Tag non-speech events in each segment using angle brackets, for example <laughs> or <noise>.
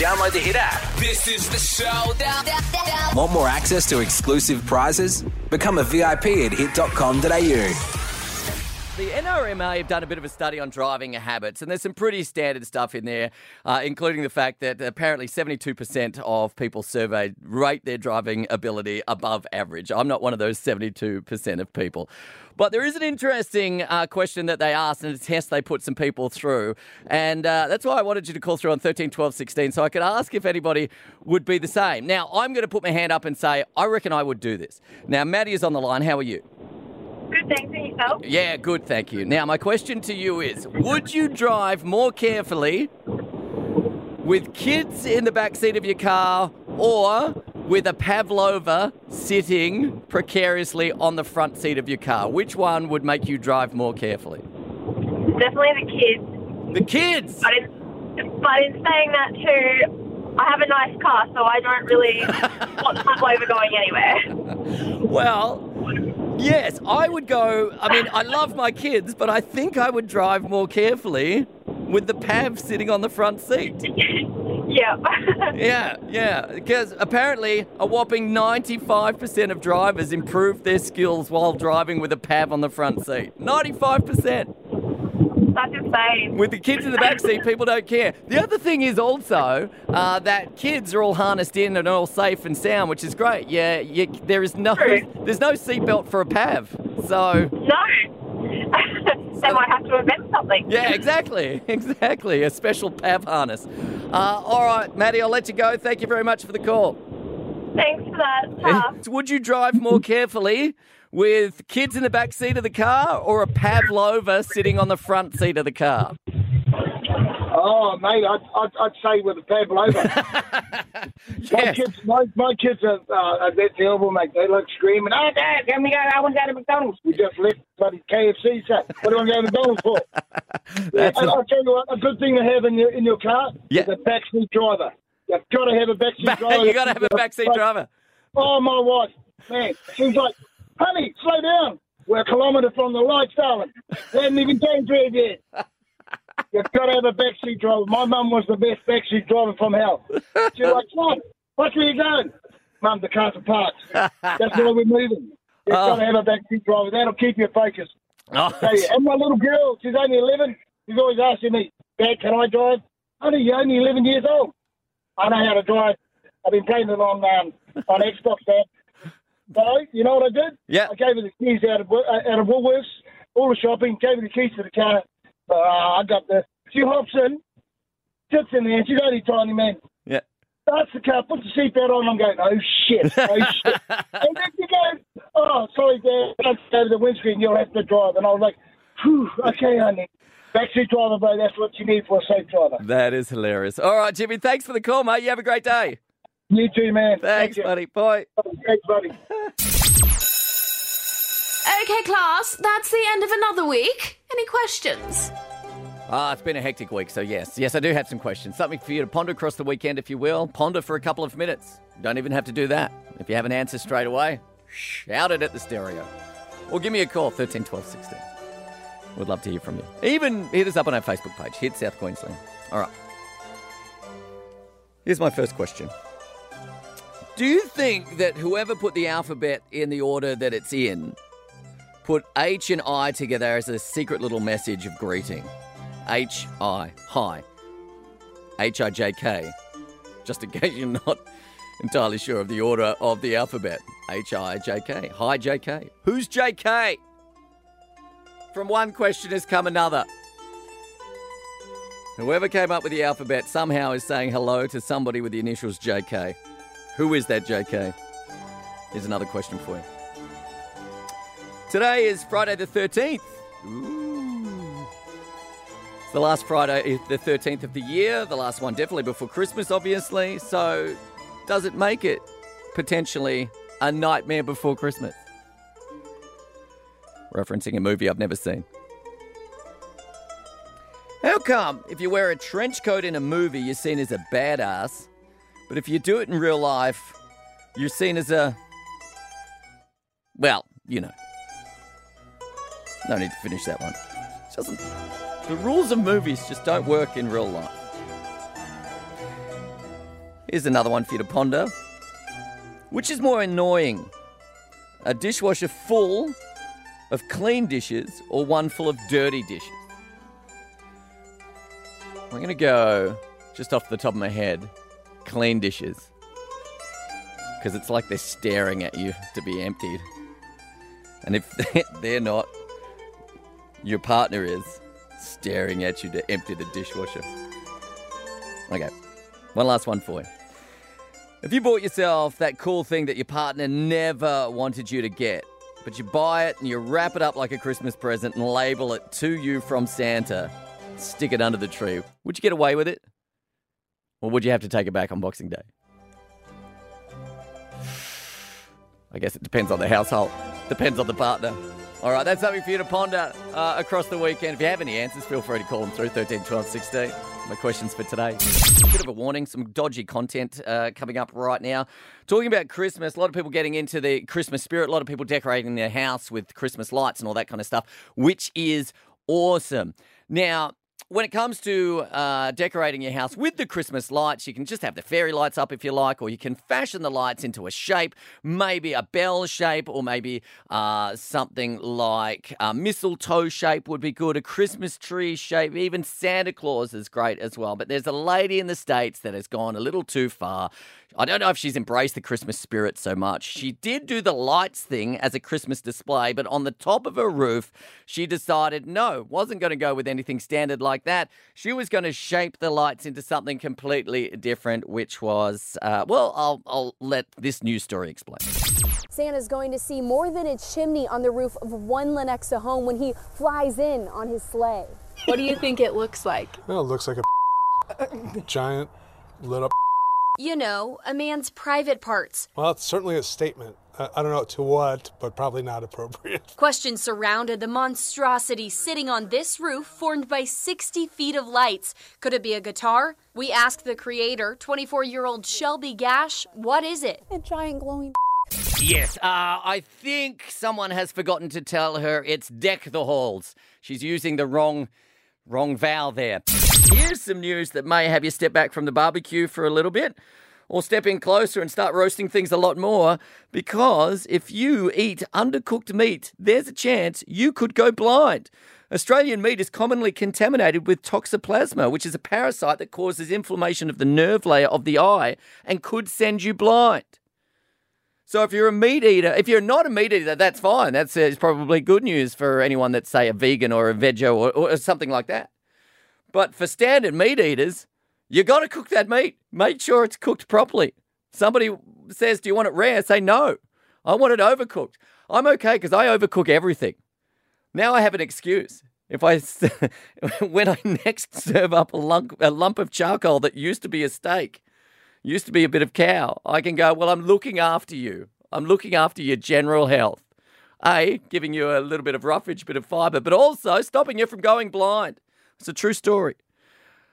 Download the Hit app. This is the showdown. Want more access to exclusive prizes? Become a VIP at hit.com.au. The NRMA have done a bit of a study on driving habits, and there's some pretty standard stuff in there, uh, including the fact that apparently 72% of people surveyed rate their driving ability above average. I'm not one of those 72% of people. But there is an interesting uh, question that they asked and a test they put some people through. And uh, that's why I wanted you to call through on 13, 12, 16 so I could ask if anybody would be the same. Now, I'm going to put my hand up and say, I reckon I would do this. Now, Maddie is on the line. How are you? Good, thanks. And yourself? Yeah, good, thank you. Now, my question to you is Would you drive more carefully with kids in the back seat of your car or with a Pavlova sitting precariously on the front seat of your car? Which one would make you drive more carefully? Definitely the kids. The kids! But in, but in saying that too, I have a nice car, so I don't really <laughs> want Pavlova going anywhere. Well, yes, I would go. I mean, I love my kids, but I think I would drive more carefully with the Pav sitting on the front seat. yeah. <laughs> Yeah, yeah, because apparently a whopping 95% of drivers improve their skills while driving with a Pav on the front seat. 95%. That's insane. With the kids in the back seat, people don't care. The other thing is also uh, that kids are all harnessed in and all safe and sound, which is great. Yeah, you, there is no True. there's no seatbelt for a Pav, so No. <laughs> they might have to invent something. yeah, exactly, <laughs> exactly, a special Pav harness. Uh, all right, Maddie, I'll let you go. Thank you very much for the call. Thanks for that. Ta. Would you drive more carefully with kids in the back seat of the car or a Pavlova sitting on the front seat of the car? Oh, mate, I'd, I'd, I'd say with a Pavlova. <laughs> My Yes. kids, my, my kids are, uh, are that terrible, mate. They like screaming, oh, Dad, can we go? I want to go to McDonald's. We just left bloody KFC, so what do I go to McDonald's for? <laughs> yeah, That's and a- I'll tell you what, a good thing to have in your, in your car Yeah. is a backseat driver. You've got to have a backseat <laughs> driver. you got to have a backseat driver. Oh, my wife, man, she's like, honey, slow down. We're a kilometre from the lights, darling. They haven't even changed red yet. <laughs> You've got to have a backseat driver. My mum was the best backseat driver from hell. She's like, Son, watch where you're going. Mum, the car's are parked. That's where we're moving. You've oh. got to have a backseat driver. That'll keep you focused. Oh, you. And my little girl, she's only 11. She's always asking me, Dad, can I drive? Honey, you're only 11 years old. I know how to drive. I've been playing it on um, on Xbox, Dad. So, you know what I did? Yeah. I gave her the keys out of out of Woolworths, all the shopping, gave her the keys to the car. Uh, I got the. She hops in, sits in there, she's only tiny, man. yeah. Starts the car, puts the seatbelt on. I'm going, oh shit, oh shit. <laughs> and then she goes, oh, sorry, Dad, don't go to the windscreen. You'll have to drive. And I was like, Whew, okay, honey. Backseat driver, bro. That's what you need for a safe driver. That is hilarious. All right, Jimmy, thanks for the call, mate. You have a great day. You too, man. Thanks, Thank buddy. Bye. Thanks, buddy. <laughs> Okay, class, that's the end of another week. Any questions? Ah, it's been a hectic week, so yes. Yes, I do have some questions. Something for you to ponder across the weekend, if you will. Ponder for a couple of minutes. Don't even have to do that. If you have an answer straight away, shout it at the stereo. Or give me a call, 13 12 16. Would love to hear from you. Even hit us up on our Facebook page, Hit South Queensland. All right. Here's my first question. Do you think that whoever put the alphabet in the order that it's in put H and I together as a secret little message of greeting? H I, hi. H I J K, just in <laughs> case you're not entirely sure of the order of the alphabet. H I J K, hi J K. Who's J K? From one question has come another. Whoever came up with the alphabet somehow is saying hello to somebody with the initials JK. Who is that JK? Here's another question for you. Today is Friday the 13th. Ooh. It's the last Friday, eh, the 13th of the year, the last one definitely before Christmas, obviously. So, does it make it potentially a nightmare before Christmas? Referencing a movie I've never seen. How come if you wear a trench coat in a movie, you're seen as a badass, but if you do it in real life, you're seen as a. Well, you know. No need to finish that one. It doesn't. The rules of movies just don't work in real life. Here's another one for you to ponder. Which is more annoying? A dishwasher full of clean dishes or one full of dirty dishes? I'm going to go just off the top of my head clean dishes. Because it's like they're staring at you to be emptied. And if <laughs> they're not, your partner is staring at you to empty the dishwasher. Okay, one last one for you. If you bought yourself that cool thing that your partner never wanted you to get, but you buy it and you wrap it up like a Christmas present and label it to you from Santa, stick it under the tree, would you get away with it? Or would you have to take it back on Boxing Day? <sighs> I guess it depends on the household, depends on the partner. All right, that's something for you to ponder uh, across the weekend. If you have any answers, feel free to call them through 13 12 16. My questions for today. A bit of a warning, some dodgy content uh, coming up right now. Talking about Christmas, a lot of people getting into the Christmas spirit, a lot of people decorating their house with Christmas lights and all that kind of stuff, which is awesome. Now, when it comes to uh, decorating your house with the Christmas lights, you can just have the fairy lights up if you like, or you can fashion the lights into a shape, maybe a bell shape, or maybe uh, something like a mistletoe shape would be good, a Christmas tree shape, even Santa Claus is great as well. But there's a lady in the States that has gone a little too far. I don't know if she's embraced the Christmas spirit so much. She did do the lights thing as a Christmas display, but on the top of her roof, she decided no, wasn't going to go with anything standard like that. She was going to shape the lights into something completely different, which was, uh, well, I'll, I'll let this news story explain. Santa's going to see more than a chimney on the roof of one Lenexa home when he flies in on his sleigh. What do you think it looks like? Well, it looks like a <laughs> giant lit up. You know, a man's private parts. Well, it's certainly a statement. I I don't know to what, but probably not appropriate. <laughs> Questions surrounded the monstrosity sitting on this roof formed by 60 feet of lights. Could it be a guitar? We asked the creator, 24 year old Shelby Gash, what is it? A giant glowing. <laughs> Yes, uh, I think someone has forgotten to tell her it's deck the halls. She's using the wrong, wrong vowel there. Here's some news that may have you step back from the barbecue for a little bit, or step in closer and start roasting things a lot more. Because if you eat undercooked meat, there's a chance you could go blind. Australian meat is commonly contaminated with toxoplasma, which is a parasite that causes inflammation of the nerve layer of the eye and could send you blind. So if you're a meat eater, if you're not a meat eater, that's fine. That's uh, probably good news for anyone that's say a vegan or a veggie or, or something like that. But for standard meat eaters, you got to cook that meat. Make sure it's cooked properly. Somebody says, "Do you want it rare?" Say no. I want it overcooked. I'm okay because I overcook everything. Now I have an excuse. If I <laughs> when I next serve up a lump, a lump of charcoal that used to be a steak, used to be a bit of cow, I can go, well, I'm looking after you. I'm looking after your general health. A, giving you a little bit of roughage, bit of fibre, but also stopping you from going blind. It's a true story.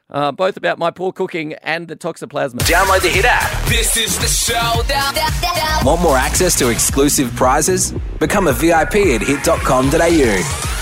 Uh, both about my poor cooking and the toxoplasma. Download the Hit app. This is the showdown. Want more access to exclusive prizes? Become a VIP at hit.com.au.